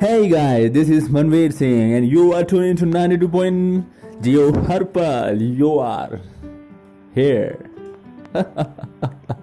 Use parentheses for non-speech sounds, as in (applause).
Hey guys, this is Manveer Singh and you are tuning to 92. Geo Harpal. You are here. (laughs)